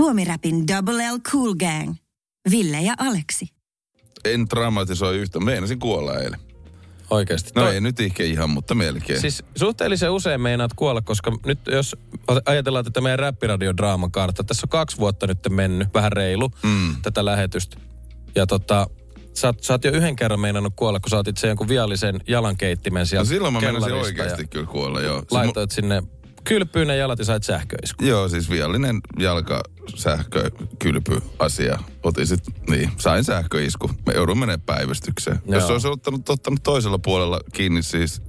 Suomi-räpin Double L Cool Gang. Ville ja Aleksi. En dramatisoi yhtä. Meinasin kuolla eilen. Oikeasti. No Toi- ei nyt ehkä ihan, mutta melkein. Siis suhteellisen usein meinaat kuolla, koska nyt jos ajatellaan tätä meidän räppiradiodraaman kartta, tässä on kaksi vuotta nyt mennyt, vähän reilu, Mm. tätä lähetystä. Ja tota, sä, oot- sä oot jo yhden kerran meinannut kuolla, kun sä otit sen jonkun viallisen jalankeittimen sieltä No silloin mä meinasin kellarista oikeasti ja kyllä kuolla, joo. Siis Laitoit sinne kylpyyn ne jalat ja sait sähköisku. Joo, siis viallinen jalka sähkö kylpy asia. Otin sit, niin, sain sähköisku. Me joudun menee päivystykseen. Joo. Jos olisi ottanut, ottanut toisella puolella kiinni siis,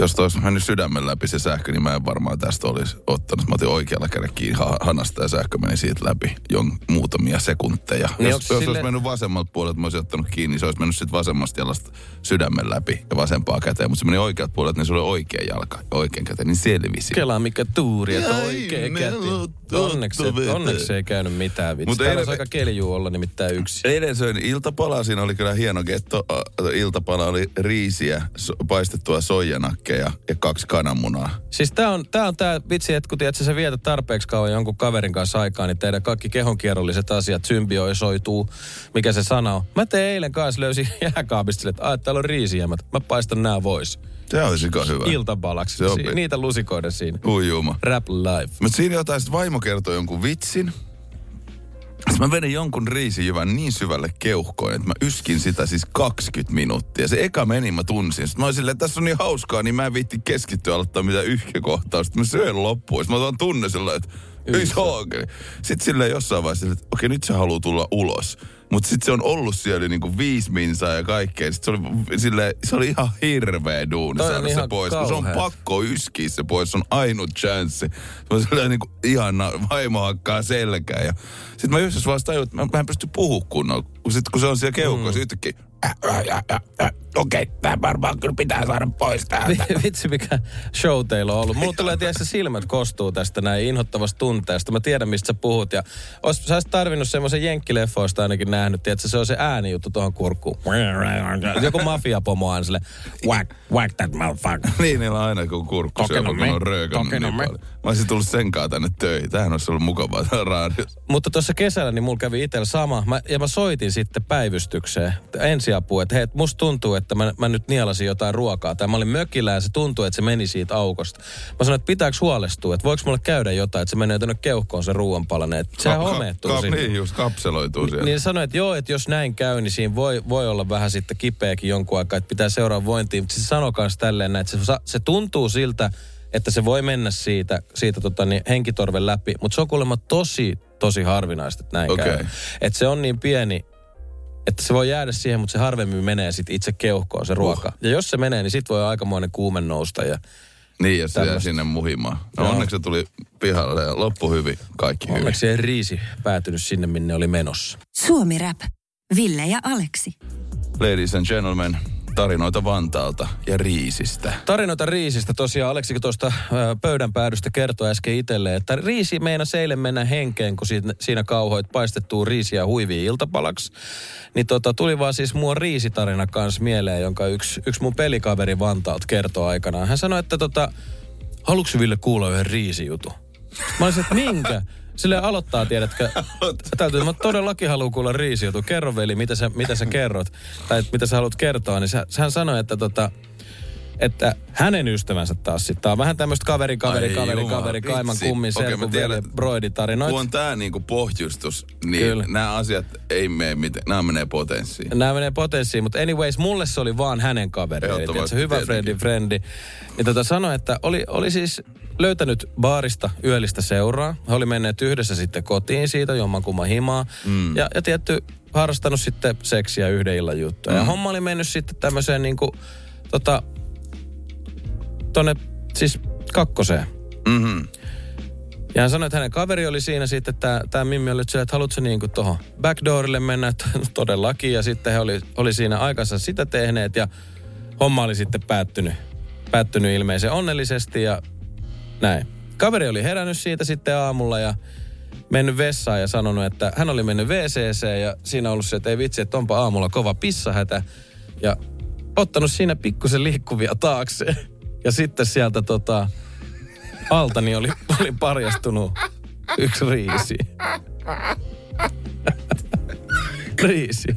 jos olisi mennyt sydämen läpi se sähkö, niin mä en varmaan tästä olisi ottanut. Mä otin oikealla kädellä kiinni ha- hanasta ja sähkö meni siitä läpi jon muutamia sekunteja. Niin jos jos sille- olisi mennyt vasemmalta puolelta, mä olisin ottanut kiinni, se olisi mennyt sitten vasemmasta jalasta sydämen läpi ja vasempaa käteen. Mutta se meni oikealta puolelta, niin se oli oikea jalka ja oikein käteen, niin selvisi. Kelaa mikä tuuri, että me käti. Onneksi, onneksi ei käynyt mitään vitsi. Mut Täällä eilen- aika keljuu olla nimittäin yksi. Eilen söin iltapalaa, siinä oli kyllä hieno getto. Iltapala oli riisiä, so, paistettua soijanakkeja ja kaksi kananmunaa. Siis tää on, tää on tää vitsi, että kun tiedät, sä vietät tarpeeksi kauan jonkun kaverin kanssa aikaa, niin teidän kaikki kehonkierrolliset asiat symbioisoituu, mikä se sana on. Mä tein eilen kanssa löysin jääkaapista että, "Ai, täällä on riisijämät. Mä paistan nää voisi. Se olisi hyvä. Iltapalaksi. Se on- Si- niitä lusikoida siinä. Huijuma. Rap life. Mutta siinä jotain, sit vaimo kertoi jonkun vitsin. Sitten mä vedin jonkun riisijyvän niin syvälle keuhkoon, että mä yskin sitä siis 20 minuuttia. Se eka meni, mä tunsin. Sitten mä olin silleen, tässä on niin hauskaa, niin mä en viitti keskittyä aloittaa mitään yhkäkohtausta. Mä söin loppuun. Sitten mä otan tunne sillä että ei saakeli. Sitten silleen jossain vaiheessa, että okei nyt se haluaa tulla ulos. Mutta sitten se on ollut siellä niinku viisi minsaa ja kaikkea. Sitten se oli, silleen, se oli ihan hirveä duuni Toi saada se pois. Kun se on pakko yskiä se pois, se on ainut chanssi. Se on sellainen niin ihan vaimo hakkaa selkää. Ja sitten mä jossain vaiheessa tajuin, että mä, mä en pysty puhua kunnolla. Sitten kun se on siellä keuhkoissa mm. yhtäkkiä, äh, äh, äh, äh, äh, okei, okay, tämä varmaan kyllä pitää saada pois täältä. Vi- Vitsi mikä show teillä on ollut. Mulla tulee tietysti silmät kostuu tästä näin inhottavasta tunteesta. Mä tiedän mistä sä puhut. Ja ois, sä olisit tarvinnut semmoisen jenkkileffoista ainakin nähnyt. Tiedätkö, se on se äänijuttu tuohon kurkkuun. Joku mafiapomo on sille whack, whack that motherfucker. niin, niillä on aina kun kurkku kun on on röökannut niin paljon. Mä olisin tullut sen kanssa tänne töihin. Tämähän olisi ollut mukavaa täällä. Mutta tuossa kesällä niin mulla kävi itsellä sama. Mä, ja mä soitin sitten päivystykseen ensiapuun, että hei, musta tuntuu, että mä, mä nyt nielasin jotain ruokaa. Tai mä olin mökillä ja se tuntuu, että se meni siitä aukosta. Mä sanoin, että pitääkö huolestua, että voiko mulle käydä jotain, että se menee tuonne keuhkoon se ruoanpalanen. Että sehän ka- homeettuu ka- sinne. Niin, just kapseloituu siellä. Niin sanoin, että joo, että jos näin käy, niin siinä voi, voi olla vähän sitten kipeäkin jonkun aikaa, että pitää seuraa vointiin. Mutta se sanoi myös tälleen, näin, että se, se tuntuu siltä, että se voi mennä siitä, siitä tota, niin henkitorven läpi, mutta se on kuulemma tosi, tosi harvinaista, että näin Okei. käy. Että se on niin pieni, että se voi jäädä siihen, mutta se harvemmin menee sitten itse keuhkoon se ruoka. Uh. Ja jos se menee, niin sit voi aikamoinen kuumen nousta. Ja Niin, ja se jää Tämmöstä. sinne muhimaan. No Joo. onneksi se tuli pihalle ja loppu hyvin, kaikki hyvin. onneksi ei riisi päätynyt sinne, minne oli menossa. Suomi-rap. Ville ja Aleksi. Ladies and gentlemen, tarinoita Vantaalta ja Riisistä. Tarinoita Riisistä tosiaan, Aleksi tuosta pöydän päädystä kertoi äsken itselleen, että Riisi meinasi eilen mennä henkeen, kun siinä, kauhoit paistettua riisiä huiviin iltapalaksi. Niin tota, tuli vaan siis mua riisitarina kanssa mieleen, jonka yksi, yksi mun pelikaveri Vantaalta kertoi aikanaan. Hän sanoi, että tota, haluatko Ville kuulla yhden riisijutun? Mä olisin, että minkä? Sille aloittaa, tiedätkö, täytyy, mä todellakin haluan kuulla riisijutun. Kerro veli, mitä sä, mitä sä kerrot, tai mitä sä haluat kertoa. Niin sä, hän sanoi, että tota, että hänen ystävänsä taas sitten. Tää on vähän tämmöistä kaveri, kaveri, Ai kaveri, jumala, kaveri, kaiman vitsi. kummin, Okei, mä serkun, tiedän. veli, broiditarinoita. Kun on tää niinku pohjustus, niin Kyllä. nämä asiat ei mene miten, nämä menee potenssiin. Nämä menee potenssiin, mutta anyways, mulle se oli vaan hänen kaveri. Eli tiedätkö, hyvä frendi, frendi. Niin tota sanoi, että oli, oli siis löytänyt baarista yöllistä seuraa. He oli menneet yhdessä sitten kotiin siitä, jommankumman himaa. Mm. Ja, ja tietty harrastanut sitten seksiä yhden illan juttuja. Mm. Ja homma oli mennyt sitten tämmöiseen niinku, tota, tonne siis kakkoseen. Mhm. Ja hän sanoi, että hänen kaveri oli siinä sitten, että tämä Mimmi oli silleen, että haluatko niin kuin tuohon backdoorille mennä, että todellakin. Ja sitten he oli, oli siinä aikansa sitä tehneet ja homma oli sitten päättynyt, päättynyt ilmeisen onnellisesti ja näin. Kaveri oli herännyt siitä sitten aamulla ja mennyt vessaan ja sanonut, että hän oli mennyt WCC ja siinä ollut se, että ei vitsi, että onpa aamulla kova pissahätä. Ja ottanut siinä pikkusen liikkuvia taakse. Ja sitten sieltä tota, altani oli, oli paljastunut yksi riisi. riisi.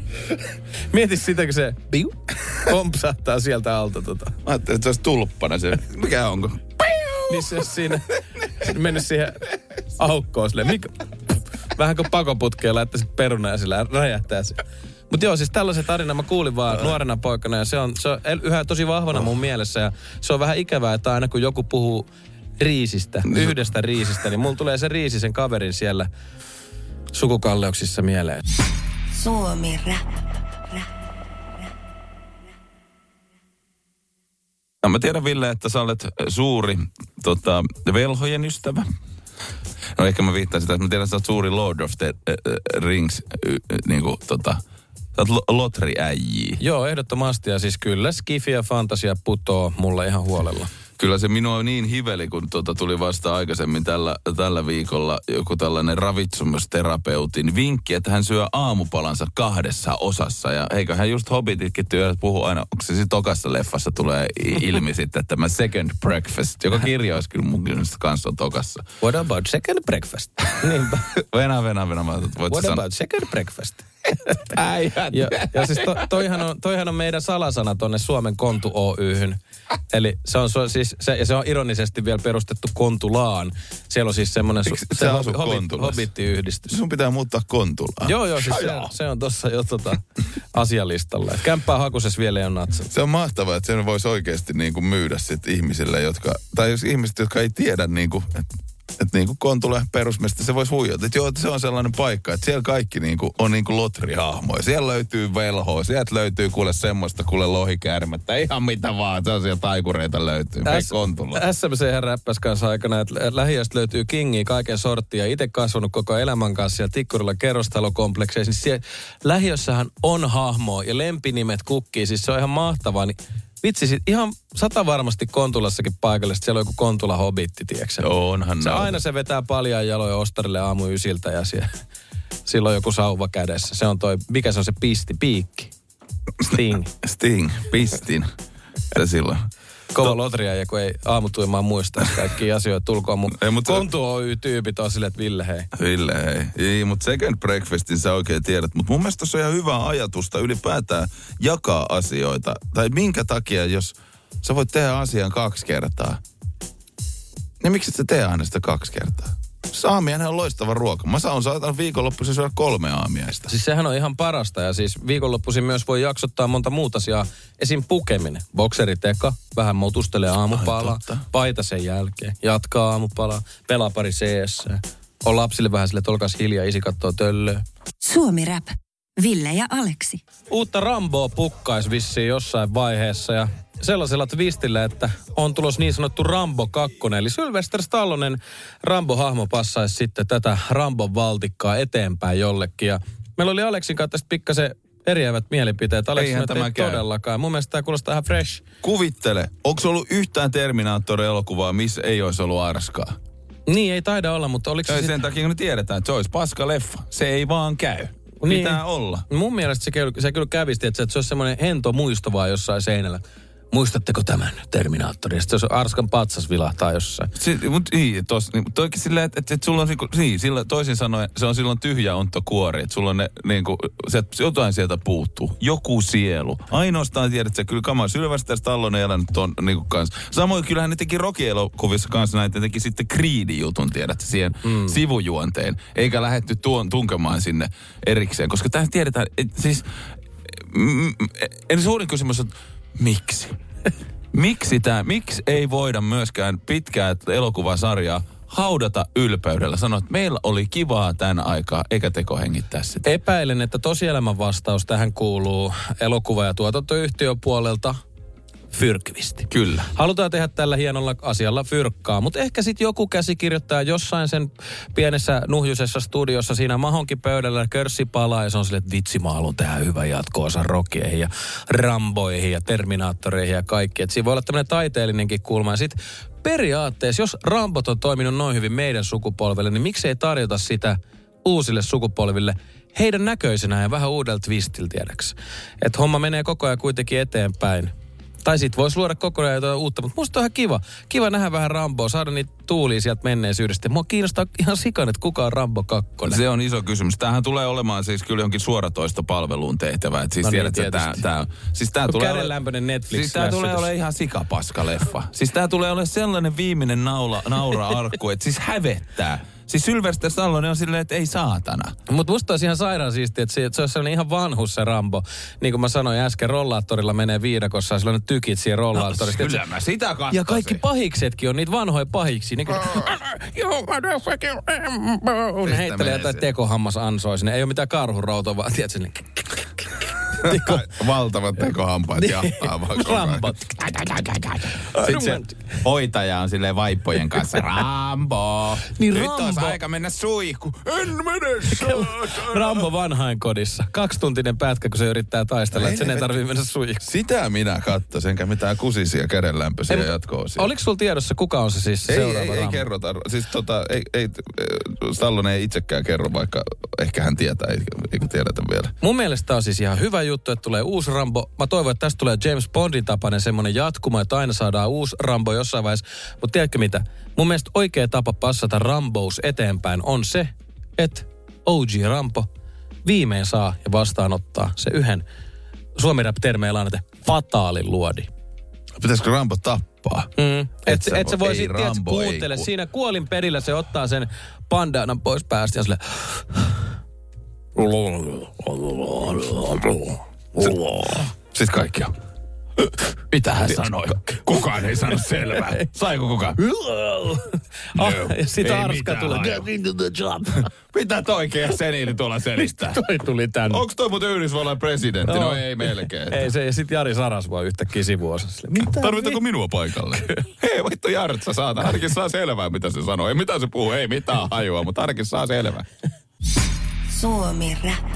Mieti sitä, kun se piu, pompsahtaa sieltä alta tota. Mä ajattelin, että se olisi tulppana se. Mikä onko? Niin se olisi siinä mennyt siihen aukkoon silleen, mikä, vähän kuin pakoputkeella, että se peruna ja sillä räjähtää se. Mutta joo, siis tällaisen tarinan mä kuulin vaan nuorena poikana ja se on, se on yhä tosi vahvana mun mielessä ja se on vähän ikävää, että aina kun joku puhuu riisistä, yhdestä riisistä, niin mulla tulee se riisi sen kaverin siellä sukukalleuksissa mieleen. Suomi Rap. No, mä tiedän, Ville, että sä olet suuri tota, velhojen ystävä. No ehkä mä viittaan sitä, että mä tiedän, että sä oot suuri Lord of the uh, Rings, uh, niin kuin, tota, sä oot. Joo, ehdottomasti ja siis kyllä Skifi ja Fantasia putoo mulle ihan huolella. Kyllä se minua niin hiveli, kun tuota tuli vasta aikaisemmin tällä, tällä viikolla joku tällainen ravitsemusterapeutin vinkki, että hän syö aamupalansa kahdessa osassa. Ja eikö hän just Hobbititkin työt puhu aina, onko se tokassa leffassa tulee ilmi sitten tämä second breakfast, joka kirjoisi kyllä mun kanssa on tokassa. What about second breakfast? Niinpä. Venä, venä, venä. Mä What about second breakfast? Äijät. Ja, ja siis to, toihan, on, toihan on meidän salasana tonne Suomen Kontu Oyhyn. Eli se on, su- siis, se, ja se on ironisesti vielä perustettu Kontulaan. Siellä on siis semmoinen Miksi sä asut Kontulassa? hobittiyhdistys. Sun pitää muuttaa kontulaan. Joo, joo, siis se, se on tossa jo tota asialistalla. Et kämppää hakusessa vielä ei ole natsat. Se on mahtavaa, että sen voisi oikeasti niin kuin myydä sit ihmisille, jotka, tai jos ihmiset, jotka ei tiedä, niin kuin, että että niin kuin Kontula perusmesta se voisi huijata. Että joo, että se on sellainen paikka, että siellä kaikki niin kuin, on niin kuin lotrihahmoja. Siellä löytyy velhoa, sieltä löytyy kuule semmoista kuule lohikäärmettä. Ihan mitä vaan, sellaisia taikureita löytyy. Mene Kontula. SMC räppäs kanssa aikana, että lähiöstä löytyy kingiä kaiken sorttia. Itse kasvanut koko elämän kanssa siellä Tikkurilla kerrostalokomplekseissa. Niin siellä lähiössähän on hahmoa ja lempinimet kukkii. Siis se on ihan mahtavaa. Niin vitsi, sit ihan sata varmasti Kontulassakin paikalle. Siellä on joku Kontula hobitti, tiedätkö sä? Onhan Se aina se vetää paljon jaloja ostarille aamu ysiltä ja siellä, sillä on joku sauva kädessä. Se on toi, mikä se on se pisti, piikki. Sting. Sting, pistin. Ja silloin. Kova lotria ja kun ei aamutuimaan muista kaikkia asioita, tulkoon mun Ei, mutta- Kontu Oy-tyypit on silleen, että Ville hei. Ville, hei. Ei, mutta second breakfastin sä oikein tiedät. Mutta mun mielestä tuossa on ihan hyvää ajatusta ylipäätään jakaa asioita. Tai minkä takia, jos sä voit tehdä asian kaksi kertaa, niin miksi et sä tee aina sitä kaksi kertaa? Aamiainen on loistava ruoka. Mä saan saatan viikonloppuisin syödä kolme aamiaista. Siis sehän on ihan parasta ja siis viikonloppuisin myös voi jaksottaa monta muuta asiaa. Esim. pukeminen. Bokseriteka, vähän motustelee aamupalaa, paita sen jälkeen, jatkaa aamupalaa, pelaa pari CS. On lapsille vähän sille, että olkaas hiljaa, isi kattoo töllöä. Suomi Rap. Ville ja Aleksi. Uutta Ramboa pukkaisi vissiin jossain vaiheessa ja sellaisella twistillä, että on tulos niin sanottu Rambo 2. Eli Sylvester Stallonen Rambo-hahmo passaisi sitten tätä Rambon valtikkaa eteenpäin jollekin. Ja meillä oli Aleksin kanssa tästä pikkasen eriävät mielipiteet. Aleksi Eihän tämä ei käy. todellakaan. Mun mielestä tämä kuulostaa ihan fresh. Kuvittele, onko ollut yhtään Terminaattori-elokuvaa, missä ei olisi ollut arskaa? Niin, ei taida olla, mutta oliko se sit... sen takia, kun me tiedetään, että se olisi paska leffa. Se ei vaan käy. Niin. Pitää olla. Mun mielestä se, kyllä- se kyllä kävisti, että se, että se olisi semmoinen hento muisto vaan jossain seinällä. Muistatteko tämän Terminaattori? Ja sitten se Arskan patsas vilahtaa jossain. Si, mut, niin, tos, niin, mutta toikin silleen, että, että, että sulla on, niinku- niin, sillä, toisin sanoen, se on silloin tyhjä onttokuori, että sulla on ne, niinku, se, että jotain sieltä puuttuu. Joku sielu. Ainoastaan tiedät, että kyllä kama Sylvester Stallone elänyt ton niinku kanssa. Samoin kyllähän ne teki Rocky-elokuvissa kanssa näitä, teki sitten Creed-jutun, tiedät, siihen mm. sivujuonteen. Eikä lähetty tuon, tunkemaan sinne erikseen, koska tähän tiedetään, että siis, mm, eli suurin kysymys on, miksi? Miksi, tää, miksi ei voida myöskään pitkää elokuvasarjaa haudata ylpeydellä? Sanoa, että meillä oli kivaa tämän aikaa, eikä teko hengittää sitä. Epäilen, että tosielämän vastaus tähän kuuluu elokuva- ja tuotantoyhtiön puolelta fyrkvisti. Kyllä. Halutaan tehdä tällä hienolla asialla fyrkkaa, mutta ehkä sitten joku käsikirjoittaa jossain sen pienessä nuhjusessa studiossa siinä mahonkin pöydällä körssi palaa ja se on silleen, että vitsi mä haluan tehdä hyvän jatko-osan rokkeihin ja ramboihin ja terminaattoreihin ja kaikki. Että siinä voi olla tämmöinen taiteellinenkin kulma. Ja sitten periaatteessa, jos Rambot on toiminut noin hyvin meidän sukupolvelle, niin miksei tarjota sitä uusille sukupolville heidän näköisenään ja vähän uudella twistillä tiedäks. Että homma menee koko ajan kuitenkin eteenpäin. Tai sit voisi luoda kokonaan jotain uutta, mutta musta on ihan kiva. Kiva nähdä vähän Ramboa, saada niitä tuulia sieltä menneisyydestä. Mua kiinnostaa ihan sikan, että kuka on Rambo 2. Se on iso kysymys. Tämähän tulee olemaan siis kyllä jonkin suoratoistopalveluun tehtävä. Et siis No niin, tiedät, että tää, tää, siis tää No tulee ole- kädenlämpöinen Netflix Siis tää tulee olemaan ihan sikapaska leffa. siis tää tulee olemaan sellainen viimeinen naula, naura-arkku, että siis hävettää. Siis Sylvester Stallone on silleen, että ei saatana. Mutta musta olisi ihan sairaan siistiä, että se, että se olisi sellainen ihan vanhus se Rambo. Niin kuin mä sanoin äsken, rollaattorilla menee viidakossa ja sillä on tykit siinä rollaattorissa. Kyllä mä sitä katsoisin. ja kaikki pahiksetkin on niitä vanhoja pahiksi. Niin kuin, Rambo. Ne heittelee jotain tekohammas ansoi sinne. Ei ole mitään karhuroutoa, vaan tiedätkö, niin Valtavat tekohampaat jahtaa vaan. Rambot. Sitten se hoitaja on silleen vaippojen kanssa. Rambo! Niin Nyt Rambo. olisi aika mennä suihku. En mene saatana. Rambo vanhainkodissa. Kaksituntinen pätkä, kun se yrittää taistella, että sen ei tarvitse mennä suihkuun. Sitä minä katsoisin, enkä mitään kusisia kädenlämpöisiä Ei, jatko-osia. Oliko sulla tiedossa, kuka on se siis Ei, seuraava ei, ei Rambo? kerrota. Siis tota, ei, ei, Stallone ei itsekään kerro, vaikka ehkä hän tietää, ei, eikä tiedetä vielä. Mun mielestä on siis ihan hyvä juttu, että tulee uusi Rambo. Mä toivon, että tästä tulee James Bondin tapainen semmonen jatkuma, että aina saadaan uusi Rambo jossain vaiheessa. Mutta tiedätkö mitä? Mun mielestä oikea tapa passata Rambous eteenpäin on se, että OG Rambo viimein saa ja vastaanottaa se yhden suomi termeillä annete fataalin luodi. Pitäisikö Rambo tappaa? Mm. Et, Et sä et se voi sitten, kuuntele. ku- Siinä kuolin perillä se ottaa sen bandanan pois päästä ja sille... Sitten kaikki on. Mitä hän sanoi? Kukaan ei saanut selvää. Saiko kukaan? Ah, ja sitä ei arska tulee. Get the job. Mitä toikea seniili tuolla selistää? Toi tuli tänne. Onko toi muuten Yhdysvallan presidentti? No Joo. ei melkein. Ei se, ja sit Jari Saras vaan yhtäkkiä sivuosa. Mitä? Tarvitaanko minua paikalle? Hei, vittu Jart, sä saat. Ainakin saa selvää, mitä se sanoo. Ei mitä se puhuu, ei mitään hajua, mutta ainakin saa selvää. Suomi Rap.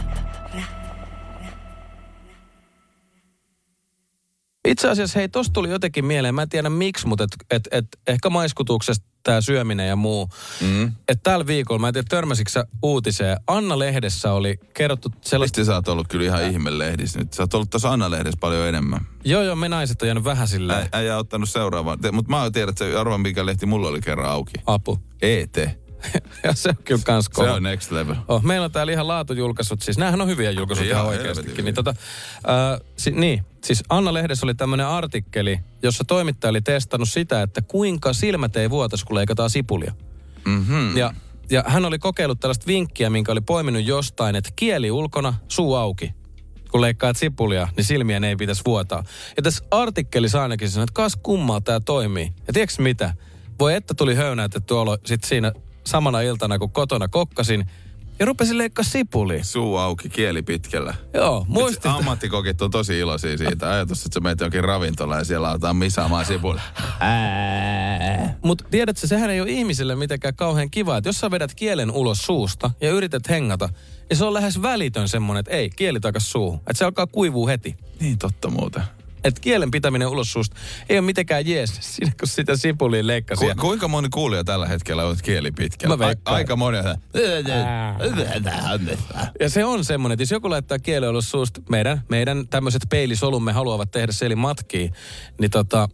Itse asiassa, hei, tosta tuli jotenkin mieleen, mä en tiedä miksi, mutta et, et, et, ehkä maiskutuksesta tämä syöminen ja muu. Mm. Että tällä viikolla, mä en tiedä, törmäsitkö sä uutiseen, Anna-lehdessä oli kerrottu sellaista, Mistä sä oot ollut kyllä ihan ihmelehdissä nyt? Sä oot ollut tuossa Anna-lehdessä paljon enemmän. joo joo, me naiset on jäänyt vähän sillä äijä ottanut seuraavaan. Mutta mä tiedän, että se arvan mikä lehti mulla oli kerran auki. apu. ET. Ja se on kyllä kans Se kova. on next level. Oh, meillä on täällä ihan laatujulkaisut, siis näähän on hyviä julkaisuja Ihan ihan oikeastikin. Niin, tota, äh, si, niin, siis Anna-lehdessä oli tämmöinen artikkeli, jossa toimittaja oli testannut sitä, että kuinka silmät ei vuotaisi, kun leikataan sipulia. Mm-hmm. Ja, ja hän oli kokeillut tällaista vinkkiä, minkä oli poiminut jostain, että kieli ulkona, suu auki. Kun leikkaat sipulia, niin silmien ei pitäisi vuotaa. Ja tässä artikkelissa ainakin sanoi, että kas kummaa tämä toimii. Ja tiedätkö mitä? Voi että tuli höynäytetty olo sit siinä samana iltana, kun kotona kokkasin. Ja rupesin leikkaa sipulia. Suu auki, kieli pitkällä. Joo, muistit. Ammattikokit on tosi iloisia siitä. Ajatus, että sä menet jonkin ravintolaan ja siellä aletaan misaamaan sipulia. Mutta tiedätkö, sehän ei ole ihmiselle mitenkään kauhean kiva, että jos sä vedät kielen ulos suusta ja yrität hengata, niin se on lähes välitön semmoinen, että ei, kieli takas suuhun. Että se alkaa kuivua heti. Niin totta muuten. Että kielen pitäminen ulos suusta ei ole mitenkään jees, siinä kun sitä sipulia leikkasi. Ku, kuinka moni kuulija tällä hetkellä on kieli veikkaan. A, aika moni. Ja se on semmoinen, että jos joku laittaa kielen ulos suusta, meidän, meidän tämmöiset peilisolumme haluavat tehdä se eli matkii, niin tota,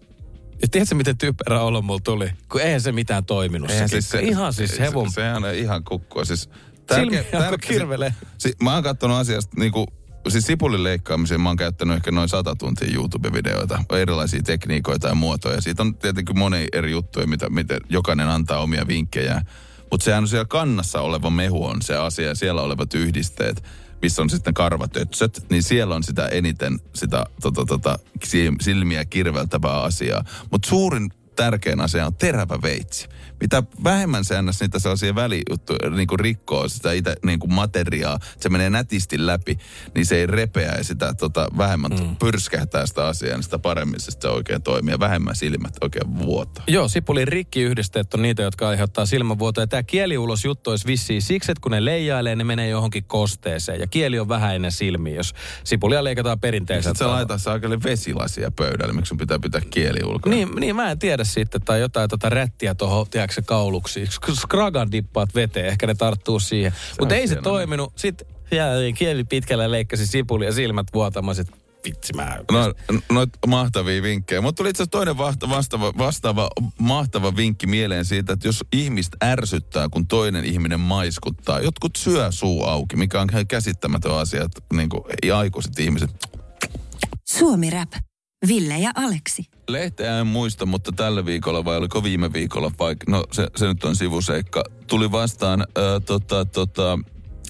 ja tiedätkö miten typerä olo mulla tuli? Kun eihän se mitään toiminut. Eihän se, siis ihan siis hevon. Se, sehän on ihan kukkua. Siis Silmiä alkoi kirvelee. Si, mä oon katsonut asiasta niinku, siis sipulin leikkaamiseen mä oon käyttänyt ehkä noin sata tuntia YouTube-videoita, erilaisia tekniikoita ja muotoja. Siitä on tietenkin moni eri juttuja, mitä, mitä jokainen antaa omia vinkkejä. Mutta sehän on siellä kannassa oleva mehu on se asia ja siellä olevat yhdisteet, missä on sitten karvatötsöt, niin siellä on sitä eniten sitä tota, tota, si- silmiä kirveltävää asiaa. Mutta suurin tärkein asia on terävä veitsi. Mitä vähemmän se ns. niitä sellaisia välijuttuja niin kuin rikkoo sitä itse niin kuin materiaa, se menee nätisti läpi, niin se ei repeä ja sitä tota, vähemmän mm. pyrskähtää sitä asiaa, niin sitä paremmin se sitten oikein toimii ja vähemmän silmät oikein vuotaa. Joo, sipulin rikkiyhdisteet on niitä, jotka aiheuttaa silmänvuotoa. Ja tämä kieliulos juttu olisi vissiin siksi, että kun ne leijailee, ne menee johonkin kosteeseen. Ja kieli on vähän ennen silmiä, jos sipulia leikataan perinteisellä Sitten sä laitat sä oikein vesilasia pöydälle, miksi sun pitää pitää kieli ulkona? Niin, niin, mä en tiedä sitten, tai jotain tota rättiä tuohon, tiedätkö se kauluksi. Skragan dippaat veteen, ehkä ne tarttuu siihen. Mutta ei se toiminut. Sitten ja kieli pitkällä leikkasi sipulia ja silmät vuotamasit. vitsi mä... No, noit mahtavia vinkkejä. Mutta tuli itse asiassa toinen vasta- vastaava, vastaava mahtava vinkki mieleen siitä, että jos ihmistä ärsyttää, kun toinen ihminen maiskuttaa, jotkut syö suu auki, mikä on käsittämätön asia, että niin kuin, ei aikuiset ihmiset. Suomi Rap. Ville ja Aleksi. Lehteä en muista, mutta tällä viikolla vai oliko viime viikolla, vaikka, no se, se nyt on sivuseikka, tuli vastaan ö, tota, tota,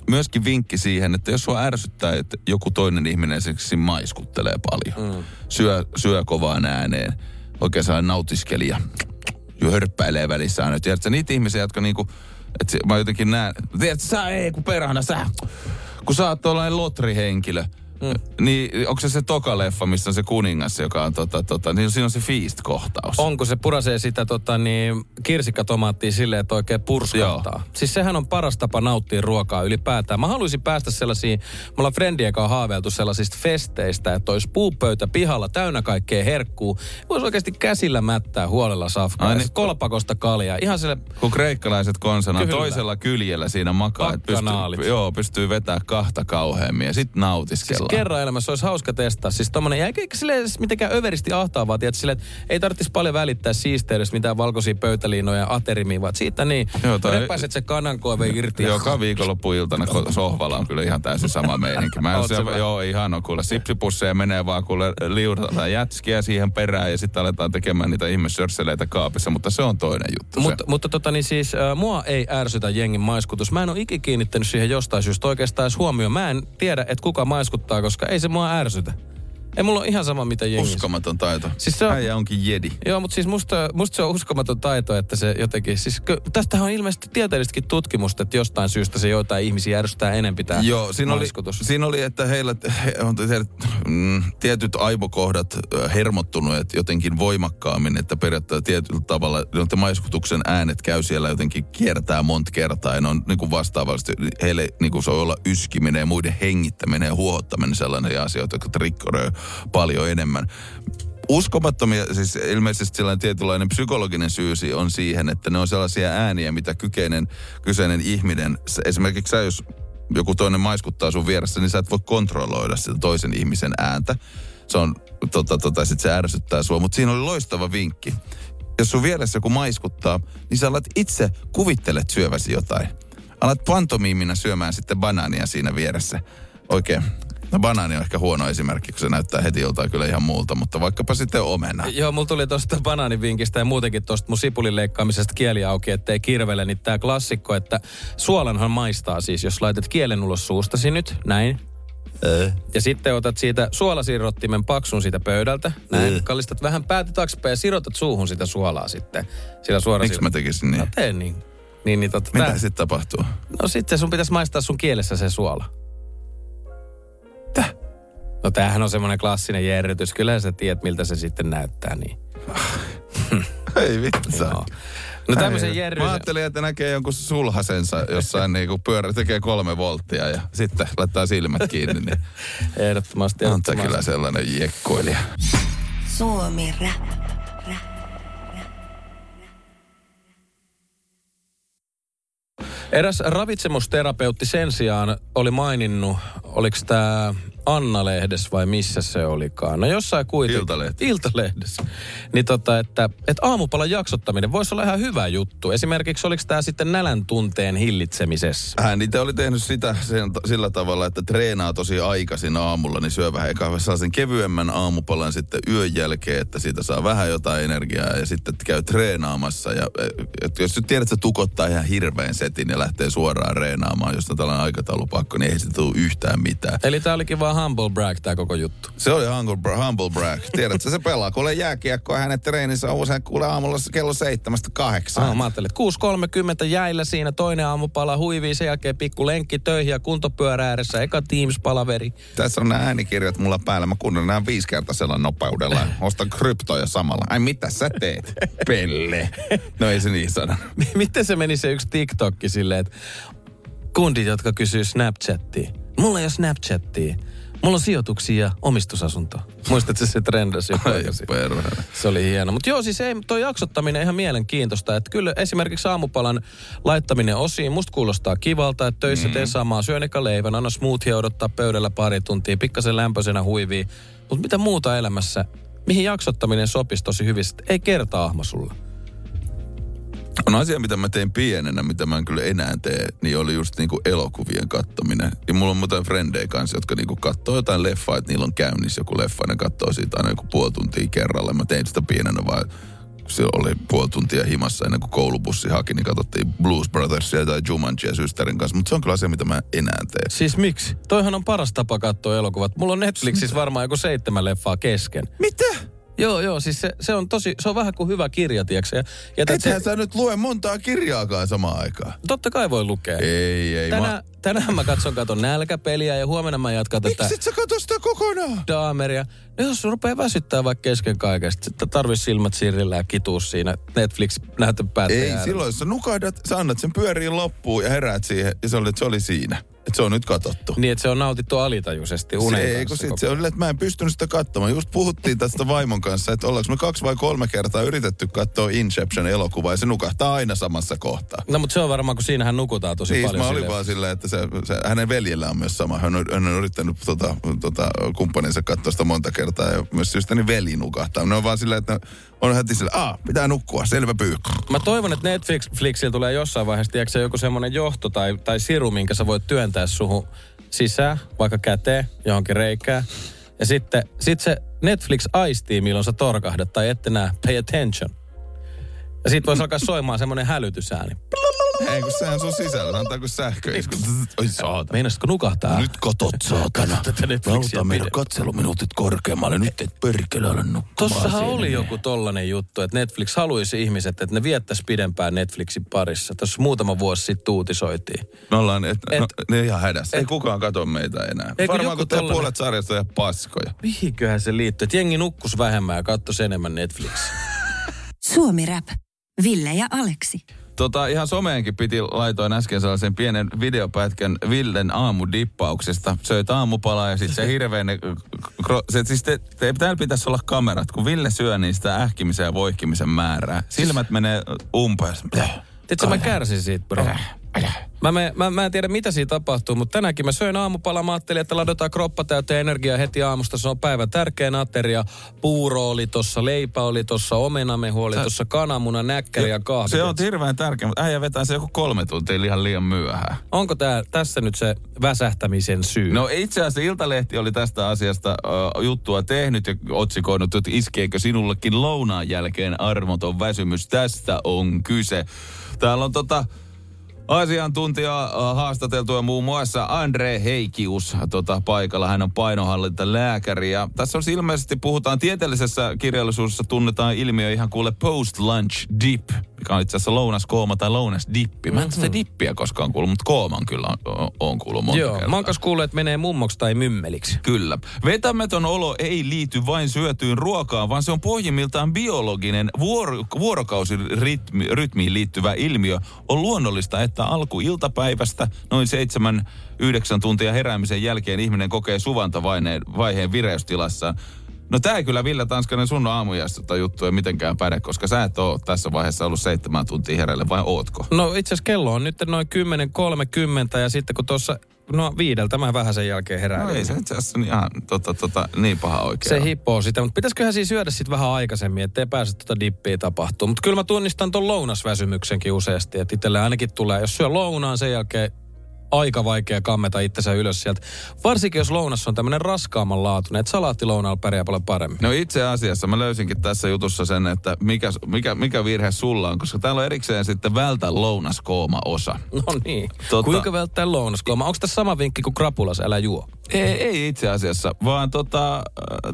myöskin vinkki siihen, että jos sua ärsyttää, että joku toinen ihminen esimerkiksi maiskuttelee paljon, mm. syö, syö kovaan ääneen, oikein saa nautiskelija, hörppäilee välissä aina. Tiedätkö, niitä ihmisiä, jotka niinku, että mä jotenkin näen, tiedätkö, sä ei kun perhana, sä, kun sä oot tuollainen lotrihenkilö, Mm. Niin onko se se toka-leffa, missä on se kuningas, joka on tota, tota, niin siinä on se feast-kohtaus. Onko se purasee sitä tota, niin, kirsikkatomaattia silleen, että oikein purskahtaa? Joo. Siis sehän on paras tapa nauttia ruokaa ylipäätään. Mä haluaisin päästä sellaisiin, me ollaan friendien kanssa haaveiltu sellaisista festeistä, että olisi puupöytä pihalla täynnä kaikkea herkkuu. Voisi oikeasti käsillä mättää huolella safkaa. Ai niin, kolpakosta kaljaa. Ihan sille... Kun kreikkalaiset konsana toisella kyljellä siinä makaa, että pystyy, joo, pystyy vetää kahta kauheammin ja sitten nautiskella. Siis kerran elämässä olisi hauska testaa. Siis tommonen, ja eikä sille mitenkään överisti ahtaavaa, tiedät, sille, että ei tarvitsisi paljon välittää siisteydestä mitään valkoisia pöytäliinoja ja aterimia, vaan siitä niin, joo, toi, repäiset se kanankoove irti. Joka viikonloppuiltana sohvalla on kyllä ihan täysin sama meininki. Mä siellä, joo, ihan on kuule sipsipusseja menee vaan kuule liudataan jätskiä siihen perään ja sitten aletaan tekemään niitä ihmissörsseleitä kaapissa, mutta se on toinen juttu. Mut, mutta tota niin siis, äh, mua ei ärsytä jengin maiskutus. Mä en ole ikinä kiinnittänyt siihen jostain syystä oikeastaan edes huomioon. Mä en tiedä, että kuka maiskuttaa, koska ei se mua ärsytä. Ei mulla ole ihan sama mitä jengi. Uskomaton taito. Siis se on, Äijä onkin jedi. Joo, mutta siis musta, musta se on uskomaton taito, että se jotenkin... Siis tästähän on ilmeisesti tieteellistäkin tutkimusta, että jostain syystä se joitain ihmisiä ärsyttää enemmän tämä Joo, siinä oli, siinä oli, että heillä he, on mm, tietyt aivokohdat hermottunut jotenkin voimakkaammin, että periaatteessa tietyllä tavalla että maiskutuksen äänet käy siellä jotenkin kiertää monta kertaa. Ja ne on niin kuin vastaavasti, heille niin kuin se on olla yskiminen ja muiden hengittäminen ja huohottaminen sellainen asioita, jotka trikkoröö paljon enemmän. Uskomattomia, siis ilmeisesti sellainen tietynlainen psykologinen syy on siihen, että ne on sellaisia ääniä, mitä kykeinen kyseinen ihminen, esimerkiksi sä jos joku toinen maiskuttaa sun vieressä, niin sä et voi kontrolloida sitä toisen ihmisen ääntä. Se on, tota, tota, sit se ärsyttää sua, mutta siinä oli loistava vinkki. Jos sun vieressä joku maiskuttaa, niin sä alat itse kuvittelet syöväsi jotain. Alat pantomiimina syömään sitten banaania siinä vieressä. Oikein No banaani on ehkä huono esimerkki, kun se näyttää heti joltain kyllä ihan muulta, mutta vaikkapa sitten omena. Joo, mulla tuli tuosta banaanivinkistä ja muutenkin tuosta mun sipulin leikkaamisesta kieli auki, ettei kirvele, niin tää klassikko, että suolanhan maistaa siis, jos laitat kielen ulos suustasi nyt, näin, ja sitten otat siitä suolasirrottimen paksun siitä pöydältä. Näin, kallistat vähän päätä taaksepäin ja sirotat suuhun sitä suolaa sitten. Sillä suoraan Miksi mä tekisin niin? No tee niin. niin, niin totta, Mitä sitten tapahtuu? No sitten sun pitäisi maistaa sun kielessä se suola. No tämähän on semmoinen klassinen järrytys. Kyllä sä tiedät, miltä se sitten näyttää. Niin. Ei vitsa. No. No tämmöisen järjys... Mä ajattelin, että näkee jonkun sulhasensa jossain niinku pyörä, tekee kolme volttia ja sitten laittaa silmät kiinni. Niin ehdottomasti. On tämä kyllä sellainen jekkoilija. Suomi rap. Eräs ravitsemusterapeutti sen sijaan oli maininnut, oliko tämä Anna-lehdessä vai missä se olikaan. No jossain kuitenkin. Iltalehdessä. Iltalehdessä. Niin tota, että, että aamupalan jaksottaminen voisi olla ihan hyvä juttu. Esimerkiksi oliko tämä sitten nälän tunteen hillitsemisessä? Hän itse oli tehnyt sitä sen, sillä tavalla, että treenaa tosi aikaisin aamulla, niin syö vähän eka saa sen kevyemmän aamupalan sitten yön jälkeen, että siitä saa vähän jotain energiaa ja sitten käy treenaamassa. Ja, et jos nyt tiedät, että se tukottaa ihan hirveän setin ja lähtee suoraan reenaamaan, jos on tällainen aikataulupakko, niin ei se tule yhtään mitään. Eli tämä olikin vaan humble brag tämä koko juttu. Se oli humble, humble brag. Tiedätkö, se pelaa kuule jääkiekkoa hänen treenissä on usein kuule aamulla kello seitsemästä kahdeksaan. Ah, mä ajattelin, että 6.30 jäillä siinä, toinen aamupala huivii, sen jälkeen pikku lenkki töihin ja kuntopyörä ääressä, eka Teams-palaveri. Tässä on nämä äänikirjat mulla päällä, mä kuunnellaan nämä viisikertaisella nopeudella. Ostan kryptoja samalla. Ai mitä sä teet, pelle? No ei se niin sano. Miten se meni se yksi TikTokki silleen, että kundit, jotka kysyy Snapchattiin. Mulla ei ole Snapchattia Mulla on sijoituksia ja omistusasunto. Muistatko se trendasi. Se oli hieno. Mutta joo, siis ei, toi jaksottaminen ihan mielenkiintoista. Että kyllä esimerkiksi aamupalan laittaminen osiin, musta kuulostaa kivalta, että töissä mm. tee samaa, syön eka leivän, anna smoothie odottaa pöydällä pari tuntia, pikkasen lämpöisenä huivii. Mutta mitä muuta elämässä, mihin jaksottaminen sopisi tosi hyvin, ei kerta ahma sulla. On asia, mitä mä tein pienenä, mitä mä en kyllä enää tee, niin oli just niinku elokuvien kattominen. Ja mulla on muuten frendejä kanssa, jotka niinku katsoo jotain leffaa, että niillä on käynnissä joku leffa, ne katsoo siitä aina joku puoli tuntia kerralla. Mä tein sitä pienenä vaan, kun se oli puoli tuntia himassa ennen kuin koulubussi haki, niin katsottiin Blues Brothersia tai Jumanjia systerin kanssa. Mutta se on kyllä asia, mitä mä enää teen. Siis miksi? Toihan on paras tapa katsoa elokuvat. Mulla on Netflixissä varmaan joku seitsemän leffaa kesken. Mitä? Joo, joo, siis se, se on tosi, se on vähän kuin hyvä kirja, tiiäksä. Ja, ja Ethän sä nyt lue montaa kirjaakaan samaan aikaan. Totta kai voi lukea. Ei, ei. Tänään, Mä... tänään mä katson katon nälkäpeliä ja huomenna mä jatkan tätä Miksi et sä katso sitä kokonaan? daameria. No jos rupeaa väsyttää vaikka kesken kaikesta, sitten tarvii silmät sirrillä ja kituus siinä netflix näytönpäättäjä. Ei, silloin jos sä nukahdat, sä annat sen pyöriin loppuun ja heräät siihen ja se oli, että se oli siinä. Että se on nyt katsottu. Niin, että se on nautittu alitajuisesti unen se, ei, kun sit se oli, että mä en pystynyt sitä katsomaan. Just puhuttiin tästä vaimon kanssa, että ollaanko me kaksi vai kolme kertaa yritetty katsoa Inception-elokuvaa ja se nukahtaa aina samassa kohtaa. No mutta se on varmaan, kun siinähän nukutaan tosi Niin, paljon. mä olin silleen. vaan silleen, että se, se, hänen veljellä on myös sama. Hän on, hän on yrittänyt tota, tota, kumppaninsa katsoa sitä monta kertaa ja myös syystäni veli nukahtaa. Ne on vaan silleen, että on heti silleen, ah, pitää nukkua, selvä pyy. Mä toivon, että Netflixillä tulee jossain vaiheessa, tiedätkö, joku semmoinen johto tai, tai siru, minkä sä voit työntää suhun sisään, vaikka käteen, johonkin reikään. Ja sitten sit se Netflix aistii, milloin sä torkahdat tai ette näe, pay attention. Ja sit voisi alkaa soimaan semmoinen hälytysääni. Ei, kun sehän sun sisällä, antaa kuin sähköisku. Oi saatana. Meinasitko nukahtaa? Nyt katot, saatana. Tätä Netflixiä Lauta meidän katseluminuutit korkeammalle. Nyt et perkele ala nukkumaan. Tossahan siinä. oli joku tollanen juttu, että Netflix haluaisi ihmiset, että ne viettäisi pidempään Netflixin parissa. Tuossa muutama vuosi sitten uutisoitiin. Me ollaan, et, Et- no, ne ihan hädässä. Ei et- kukaan katso meitä enää. Eikö Varmaan joku kun tollanen- puolet sarjasta ihan paskoja. Mihinköhän se liittyy? Että jengi nukkus vähemmän ja katsoisi enemmän Netflixiä. Suomi Rap. Ville ja Aleksi. Tota, ihan someenkin piti laitoin äsken sellaisen pienen videopätkän Villen aamudippauksesta. Söit aamupalaa ja sitten se hirveän... kro- Se, siis te, te, täällä pitäisi olla kamerat. Kun Ville syö, niin sitä ähkimisen ja voihkimisen määrää. Silmät menee umpeen. Tiedätkö, mä kärsin siitä, bro. Mä, me, mä, mä en tiedä, mitä siinä tapahtuu, mutta tänäänkin mä söin aamupala. Mä ajattelin, että ladataan kroppa täyteen energiaa heti aamusta. Se on päivän tärkein ateria. Puuro oli tossa, leipä oli tossa, omenamehu oli tossa, kananmuna, näkkäri ja kahvi. Se on hirveän tärkeä, mutta äijä vetää se joku kolme tuntia ihan liian myöhään. Onko tää, tässä nyt se väsähtämisen syy? No itse asiassa Iltalehti oli tästä asiasta uh, juttua tehnyt ja otsikoinut, että iskeekö sinullekin lounaan jälkeen armoton väsymys. Tästä on kyse. Täällä on tota asiantuntija uh, haastateltu ja muun muassa Andre Heikius tota, paikalla. Hän on painohallintalääkäri ja tässä on ilmeisesti puhutaan tieteellisessä kirjallisuudessa tunnetaan ilmiö ihan kuule post-lunch dip, mikä on itse asiassa lounaskooma tai lounasdippi. Mä en mm-hmm. sitä dippiä koskaan kuullut, mutta kooman kyllä on, on kuullut monta Joo, kertaa. mä oon kuullut, että menee mummoksi tai mymmeliksi. Kyllä. Vetämätön olo ei liity vain syötyyn ruokaan, vaan se on pohjimmiltaan biologinen vuoro, vuorokausirytmiin liittyvä ilmiö. On luonnollista, että alku iltapäivästä noin 7-9 tuntia heräämisen jälkeen ihminen kokee suvantavaiheen vaiheen vireystilassa. No tää ei kyllä Ville Tanskanen sun aamujasta juttu ei mitenkään päde, koska sä et ole tässä vaiheessa ollut seitsemän tuntia hereille, vai ootko? No itse asiassa kello on nyt noin 10.30 ja sitten kun tuossa, no viideltä mä vähän sen jälkeen herään. No ei se itse asiassa ihan tota, tota, niin paha oikein Se hippoo sitä, mutta pitäisiköhän siis syödä sitten vähän aikaisemmin, ettei pääse tuota dippiä tapahtuu. Mutta kyllä mä tunnistan ton lounasväsymyksenkin useasti, että itselle ainakin tulee, jos syö lounaan sen jälkeen aika vaikea kammeta itsensä ylös sieltä. Varsinkin jos lounas on tämmöinen raskaamman laatuinen, että salaattilounaalla pärjää paljon paremmin. No itse asiassa mä löysinkin tässä jutussa sen, että mikä, mikä, mikä virhe sulla on, koska täällä on erikseen sitten vältä lounaskooma-osa. No niin. Tota- Kuinka välttää lounaskooma? Onko tässä sama vinkki kuin krapulas, älä juo? Ei, ei itse asiassa, vaan tota, äh,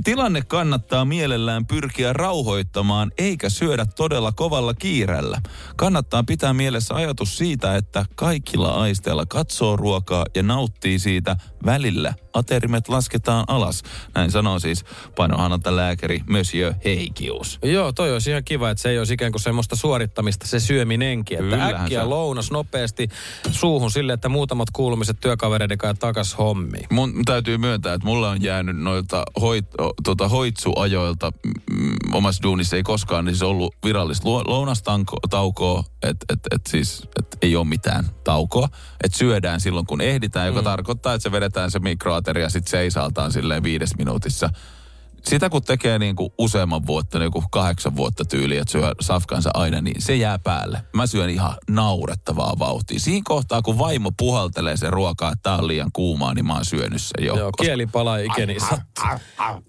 tilanne kannattaa mielellään pyrkiä rauhoittamaan eikä syödä todella kovalla kiireellä. Kannattaa pitää mielessä ajatus siitä, että kaikilla aisteilla katsoo ruokaa ja nauttii siitä välillä aterimet lasketaan alas. Näin sanoo siis painohanalta lääkäri Monsieur Heikius. Joo, toi olisi ihan kiva, että se ei olisi ikään kuin semmoista suorittamista se syöminenkin. Että Kyllähän äkkiä se- lounas nopeasti suuhun sille, että muutamat kuulumiset työkavereiden kanssa takas hommiin. Mun täytyy myöntää, että mulla on jäänyt noilta hoit, o, tota, hoitsuajoilta mm, omassa duunissa ei koskaan siis ollut virallista lounastaukoa, että et, et siis et ei ole mitään taukoa. Että syödään silloin, kun ehditään, joka mm. tarkoittaa, että se vedetään se mikroateria sitten seisaltaan silleen viides minuutissa. Sitä kun tekee niin kuin useamman vuotta, niin kuin kahdeksan vuotta tyyli, että syö safkansa aina, niin se jää päälle. Mä syön ihan naurettavaa vauhtia. Siinä kohtaa, kun vaimo puhaltelee sen ruokaa, että tää on liian kuumaa, niin mä oon syönyt sen jo. Joo, kieli palaa ikeni.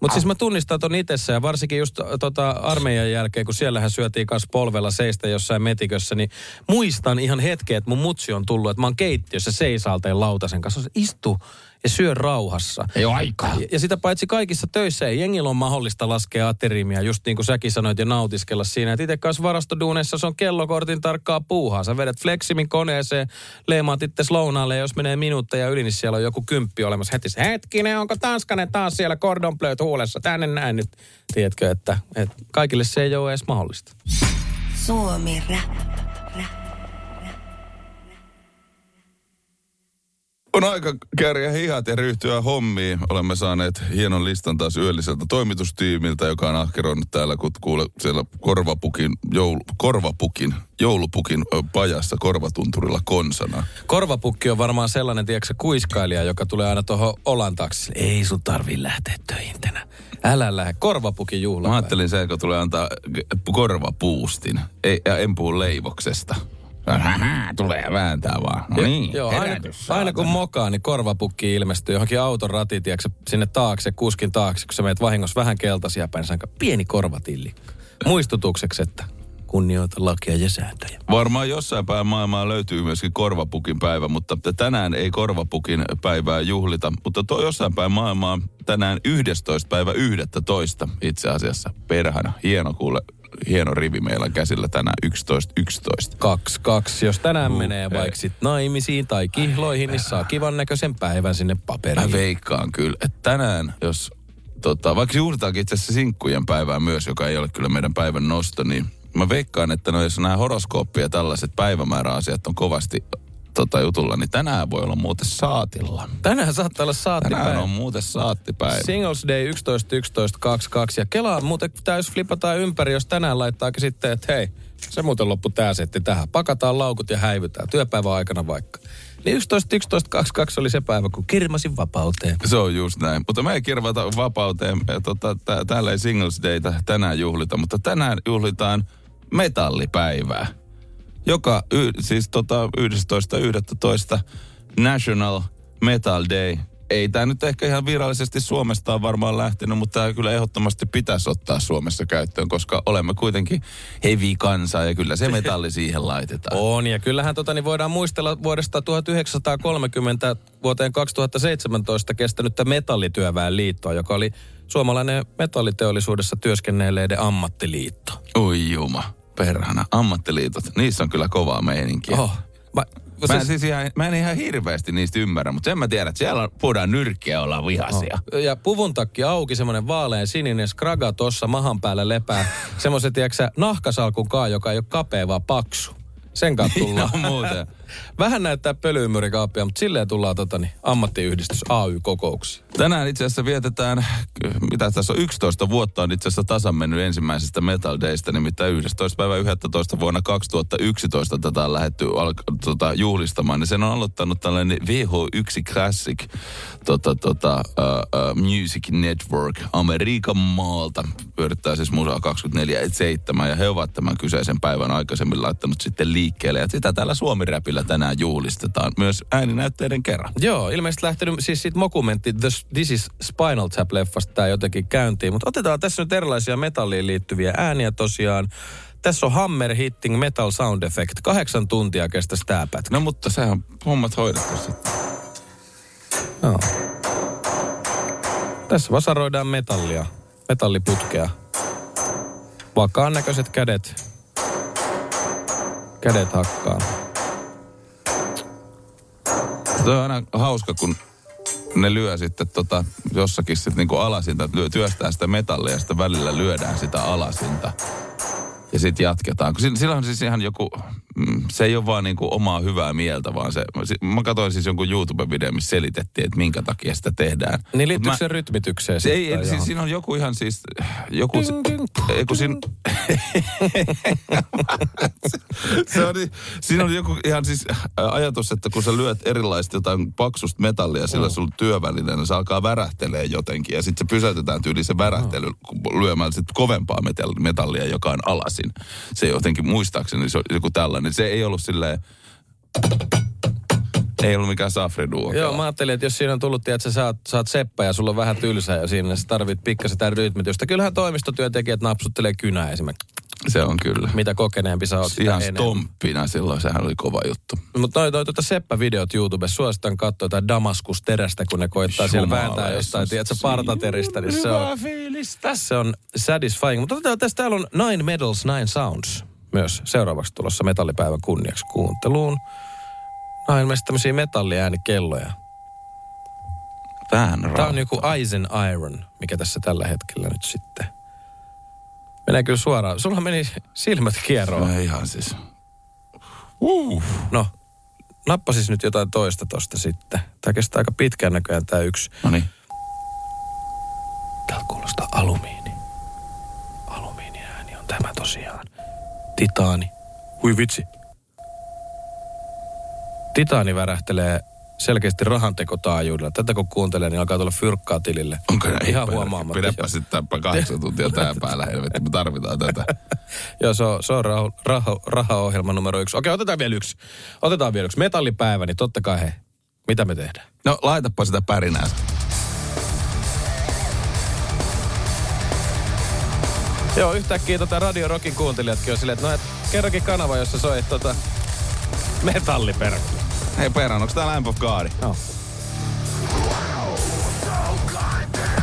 Mutta siis mä tunnistan ton itessä ja varsinkin just tota armeijan jälkeen, kun siellähän syötiin kanssa polvella seistä jossain metikössä, niin muistan ihan hetken, että mun mutsi on tullut, että mä oon keittiössä seisaalteen lautasen kanssa. Istu ja syö rauhassa. Ei ole aikaa. Ja, ja sitä paitsi kaikissa töissä ei jengillä on mahdollista laskea ateriimia, just niin kuin säkin sanoit, ja nautiskella siinä. Että itse kanssa varastoduuneissa se on kellokortin tarkkaa puuhaa. Sä vedät Fleximin koneeseen, leimaat itse lounaalle, ja jos menee minuutteja yli, niin siellä on joku kymppi olemassa heti. Hetkinen, onko Tanskanen taas siellä cordon bleu huulessa? Tänne näin nyt. Tiedätkö, että, että kaikille se ei ole edes mahdollista. Suomi Rap. On aika kääriä hihat ja ryhtyä hommiin. Olemme saaneet hienon listan taas yölliseltä toimitustiimiltä, joka on ahkeroinut täällä, kun kuule siellä korvapukin, joulu, korvapukin, joulupukin pajassa korvatunturilla konsana. Korvapukki on varmaan sellainen, tiedätkö, kuiskailija, joka tulee aina tuohon olan taakse. Ei sun tarvi lähteä töihin tänään. Älä lähde. Korvapukin juhla. Mä ajattelin se, kun tulee antaa korvapuustin. Ei, ja en puhu leivoksesta. Tulee vääntää vaan. No niin, Joo, aina, aina kun mokaa, niin korvapukki ilmestyy johonkin auton tiedätkö, sinne taakse, kuskin taakse, kun sä meet vahingossa vähän keltaisia päin, sanka, pieni korvatillikka. Muistutukseksi, että kunnioita lakia ja sääntöjä. Varmaan jossain päin maailmaa löytyy myöskin korvapukin päivä, mutta tänään ei korvapukin päivää juhlita. Mutta tuo jossain päin maailmaa tänään 11. päivä 11. itse asiassa. Perhana. Hieno kuule, hieno rivi meillä on käsillä tänään 11. 11. Kaksi, kaksi. Jos tänään Huh, menee vaikka sit naimisiin tai kihloihin, niin saa kivan näköisen päivän sinne Mä paperiin. veikkaan kyllä, että tänään, jos tota, vaikka juhlitaankin itse asiassa sinkkujen päivää myös, joka ei ole kyllä meidän päivän nosto, niin mä veikkaan, että no, jos nämä horoskooppi ja tällaiset päivämääräasiat on kovasti tota, jutulla, niin tänään voi olla muuten saatilla. Tänään saattaa olla saattipäivä. Tänään on muuten saattipäivä. Singles Day 11, 11, 22. Ja Kelaa muuten täys flipataan ympäri, jos tänään laittaa sitten, että hei, se muuten loppu tää setti tähän. Pakataan laukut ja häivytään työpäivän aikana vaikka. Niin 11, 11, 22 oli se päivä, kun kirmasin vapauteen. Se on just näin. Mutta me ei kirvata vapauteen. Tota, tää- täällä ei Singles Dayta tänään juhlita, mutta tänään juhlitaan metallipäivää. Joka, y, siis tota 11.11. National Metal Day. Ei tämä nyt ehkä ihan virallisesti Suomesta on varmaan lähtenyt, mutta tämä kyllä ehdottomasti pitäisi ottaa Suomessa käyttöön, koska olemme kuitenkin heavy kansa ja kyllä se metalli siihen laitetaan. On, ja kyllähän tota, niin voidaan muistella vuodesta 1930 vuoteen 2017 kestänyttä metallityöväen liittoa, joka oli suomalainen metalliteollisuudessa työskennelleiden ammattiliitto. Oi juma, perhana. Ammattiliitot, niissä on kyllä kovaa meininkiä. Oh. Mä, Mä en, siis ihan, mä en ihan hirveästi niistä ymmärrä, mutta sen mä tiedän, että siellä puhutaan nyrkkiä ja ollaan vihaisia. Ja puvun takki auki, semmoinen vaalean sininen skraga tossa mahan päällä lepää. Semmoisen, tiedätkö nahkasalkun kaa, joka ei ole kapea, vaan paksu. Sen kanssa tullaan. On muuten. Vähän näyttää pölyymyrikaappia, mutta silleen tullaan tota, niin, ammattiyhdistys AY-kokouksiin. Tänään itse asiassa vietetään, mitä tässä on, 11 vuotta on itse asiassa tasan mennyt ensimmäisestä Metal Daysta, nimittäin 11. päivä 11. vuonna 2011 tätä on lähdetty alka, tota, juhlistamaan. Ja sen on aloittanut tällainen VH1 Classic tota, tota, uh, uh, Music Network Amerikan maalta. Pyörittää siis musaa 24-7 ja he ovat tämän kyseisen päivän aikaisemmin laittanut sitten liikkeelle. Ja sitä täällä Suomi-räpillä tänään juhlistetaan myös ääninäytteiden kerran. Joo, ilmeisesti lähtenyt siis siitä mokumentti The, This is Spinal Tap-leffasta tämä jotenkin käyntiin. Mutta otetaan tässä nyt erilaisia metalliin liittyviä ääniä tosiaan. Tässä on Hammer Hitting Metal Sound Effect. Kahdeksan tuntia kestäisi tämä pätkä. No mutta sehän on hommat hoidettu sitten. Joo. Tässä vasaroidaan metallia, metalliputkea. Vakaan näköiset kädet. Kädet hakkaan. Se on aina hauska, kun ne lyö sitten tota, jossakin sitten niinku alasinta, lyö, työstää sitä metallia ja sitten välillä lyödään sitä alasinta. Ja sitten jatketaan. Kun sillä on siis ihan joku, mm, se ei ole vaan niinku omaa hyvää mieltä, vaan se, mä katsoin siis jonkun YouTube-videon, missä selitettiin, että minkä takia sitä tehdään. Niin liittyykö se rytmitykseen? Se ei, ei siis siinä on joku ihan siis, joku, Ding, ding, ei kun siinä, se on, niin- siinä on joku ihan siis ajatus, että kun sä lyöt erilaista jotain paksusta metallia, sillä Mm. sulla työvälineenä, niin se alkaa värähtelee jotenkin. Ja sitten se pysäytetään tyyli se värähtely kun lyömällä sit kovempaa metall- metallia, joka on alasin. Se jotenkin muistaakseni se joku tällainen. Se ei ollut silleen, ei ollut mikään safriduo. Joo, mä ajattelin, että jos siinä on tullut, että sä saat, saat seppä ja sulla on vähän tylsää ja siinä sä tarvit pikkasen tämän rytmitystä. Kyllähän toimistotyöntekijät napsuttelee kynää esimerkiksi. Se on kyllä. Mitä kokeneempi sä oot, Ihan stomppina silloin, sehän oli kova juttu. Mutta noi, noi tuota Seppä-videot YouTubessa, suositan katsoa jotain Damaskus-terästä, kun ne koittaa siellä Jumala vääntää jostain, tiedätkö, partateristä, niin se on, se on satisfying. Mutta otetaan tästä, täällä on Nine Medals, Nine Sounds myös seuraavaksi tulossa metallipäivän kunniaksi kuunteluun. On ilmeisesti tämmöisiä metalliäänikelloja. Tähän Tämä on joku Eisen Iron, mikä tässä tällä hetkellä nyt sitten. Menee kyllä suoraan. Sulla meni silmät kierroon. No ihan siis. Uh. No, nappa siis nyt jotain toista tosta sitten. Tämä kestää aika pitkään näköjään tämä yksi. No niin. Täältä kuulostaa alumiini. Alumiiniääni on tämä tosiaan. Titaani. Hui vitsi. Titaani värähtelee selkeästi rahantekotaajuudella. Tätä kun kuuntelee, niin alkaa tulla fyrkkaa tilille. Onko näin? Ihan huomaamatta. Pidäpä sitten kahdeksan tuntia tää päällä, helvetti. Me tarvitaan tätä. Joo, se on, se on raho, raho, rahaohjelma numero yksi. Okei, otetaan vielä yksi. Otetaan vielä yksi. Metallipäivä, niin totta kai he. Mitä me tehdään? No, laitapa sitä pärinää. Joo, yhtäkkiä tota Radio Rockin kuuntelijatkin on silleen, että no et, kerrankin kanava, jossa soi tota metalliperkku. Hei perään, onko tää Lamp of God? Joo.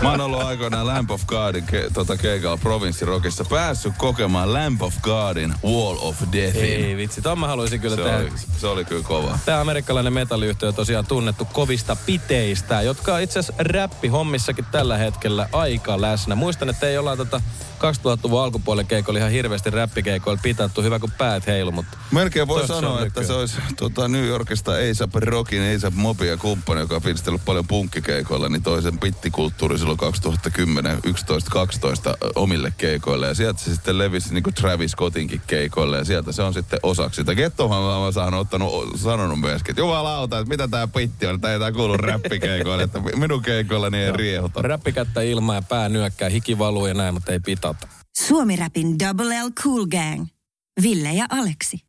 Mä oon ollut aikoinaan Lamp of Godin ke, tota keikalla provinssirockissa. Päässyt kokemaan Lamp of Godin Wall of Deathin. Ei vitsi, ton mä haluaisin kyllä Se tehdä. oli, se oli kyllä kova. Tämä amerikkalainen metalliyhtiö on tosiaan tunnettu kovista piteistä, jotka on itse asiassa räppihommissakin tällä hetkellä aika läsnä. Muistan, että ei olla tota 2000-luvun alkupuolen keikoilla ihan hirveästi räppikeikoilla pitattu, hyvä kuin päät heilu, mutta Melkein voi sanoa, että nykyään. se olisi tota, New Yorkista A$AP Rockin, A$AP Mobi ja kumppani, joka on fiilistellyt paljon punkkikeikoilla, niin toisen pittikulttuuri silloin 2010, 11, 12 omille keikoille. Ja sieltä se sitten levisi niin kuin Travis Scottinkin keikoille ja sieltä se on sitten osaksi sitä. Gettohan mä oon saanut, ottanut, sanonut myöskin, että jumalauta, että mitä tää pitti on, tää ei tää kuulu räppikeikoille, että minun keikoillani ei riehuta. räppikättä ilmaa ja pää nyökkää, hiki valuu ja näin, mutta ei pitata. Suomi Rapin Double L Cool Gang. Ville ja Aleksi.